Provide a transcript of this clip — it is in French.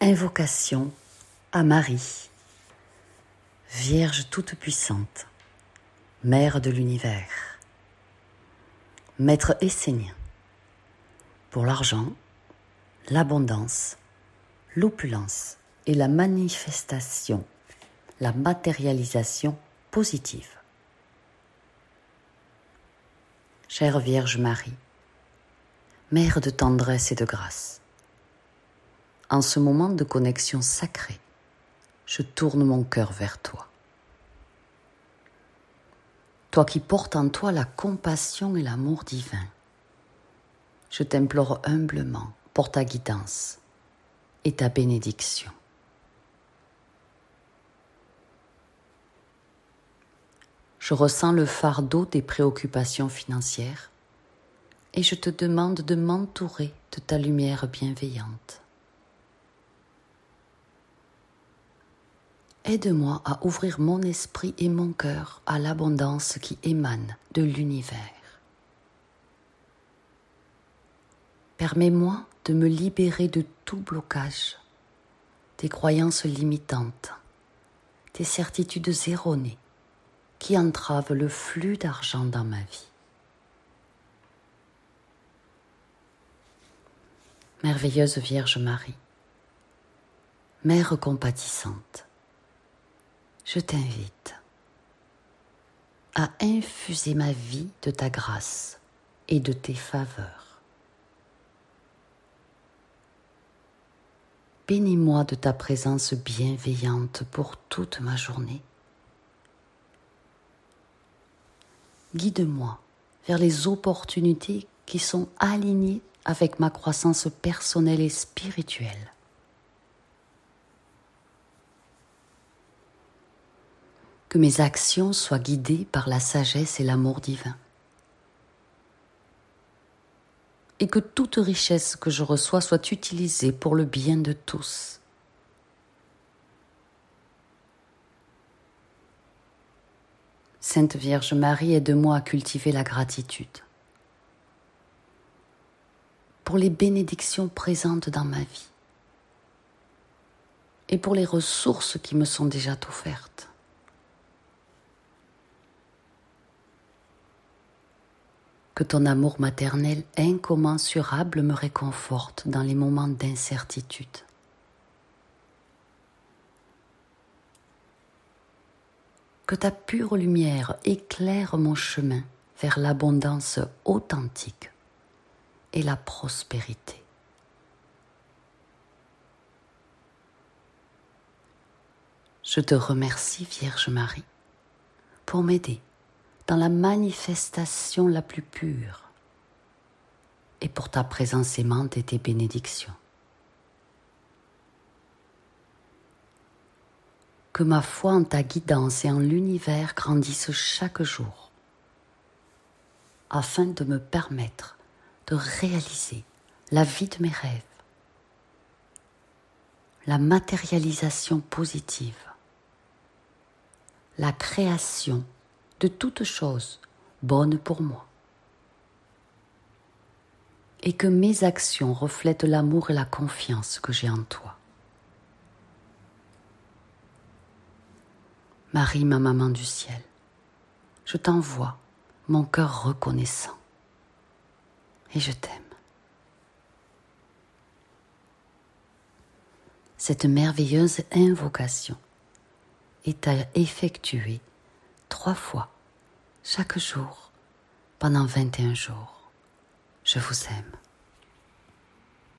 Invocation à Marie, Vierge toute-puissante, Mère de l'univers, Maître essénien, pour l'argent, l'abondance, l'opulence et la manifestation, la matérialisation positive. Chère Vierge Marie, Mère de tendresse et de grâce, en ce moment de connexion sacrée, je tourne mon cœur vers toi. Toi qui portes en toi la compassion et l'amour divin, je t'implore humblement pour ta guidance et ta bénédiction. Je ressens le fardeau des préoccupations financières et je te demande de m'entourer de ta lumière bienveillante. Aide-moi à ouvrir mon esprit et mon cœur à l'abondance qui émane de l'univers. Permets-moi de me libérer de tout blocage, des croyances limitantes, des certitudes erronées qui entravent le flux d'argent dans ma vie. Merveilleuse Vierge Marie, Mère compatissante, je t'invite à infuser ma vie de ta grâce et de tes faveurs. Bénis-moi de ta présence bienveillante pour toute ma journée. Guide-moi vers les opportunités qui sont alignées avec ma croissance personnelle et spirituelle. Que mes actions soient guidées par la sagesse et l'amour divin. Et que toute richesse que je reçois soit utilisée pour le bien de tous. Sainte Vierge Marie, aide-moi à cultiver la gratitude pour les bénédictions présentes dans ma vie et pour les ressources qui me sont déjà offertes. Que ton amour maternel incommensurable me réconforte dans les moments d'incertitude. Que ta pure lumière éclaire mon chemin vers l'abondance authentique et la prospérité. Je te remercie, Vierge Marie, pour m'aider dans la manifestation la plus pure et pour ta présence aimante et tes bénédictions. Que ma foi en ta guidance et en l'univers grandisse chaque jour afin de me permettre de réaliser la vie de mes rêves, la matérialisation positive, la création de toutes choses bonnes pour moi. Et que mes actions reflètent l'amour et la confiance que j'ai en toi. Marie, ma maman du ciel, je t'envoie mon cœur reconnaissant et je t'aime. Cette merveilleuse invocation est à effectuer trois fois chaque jour pendant 21 jours. Je vous aime.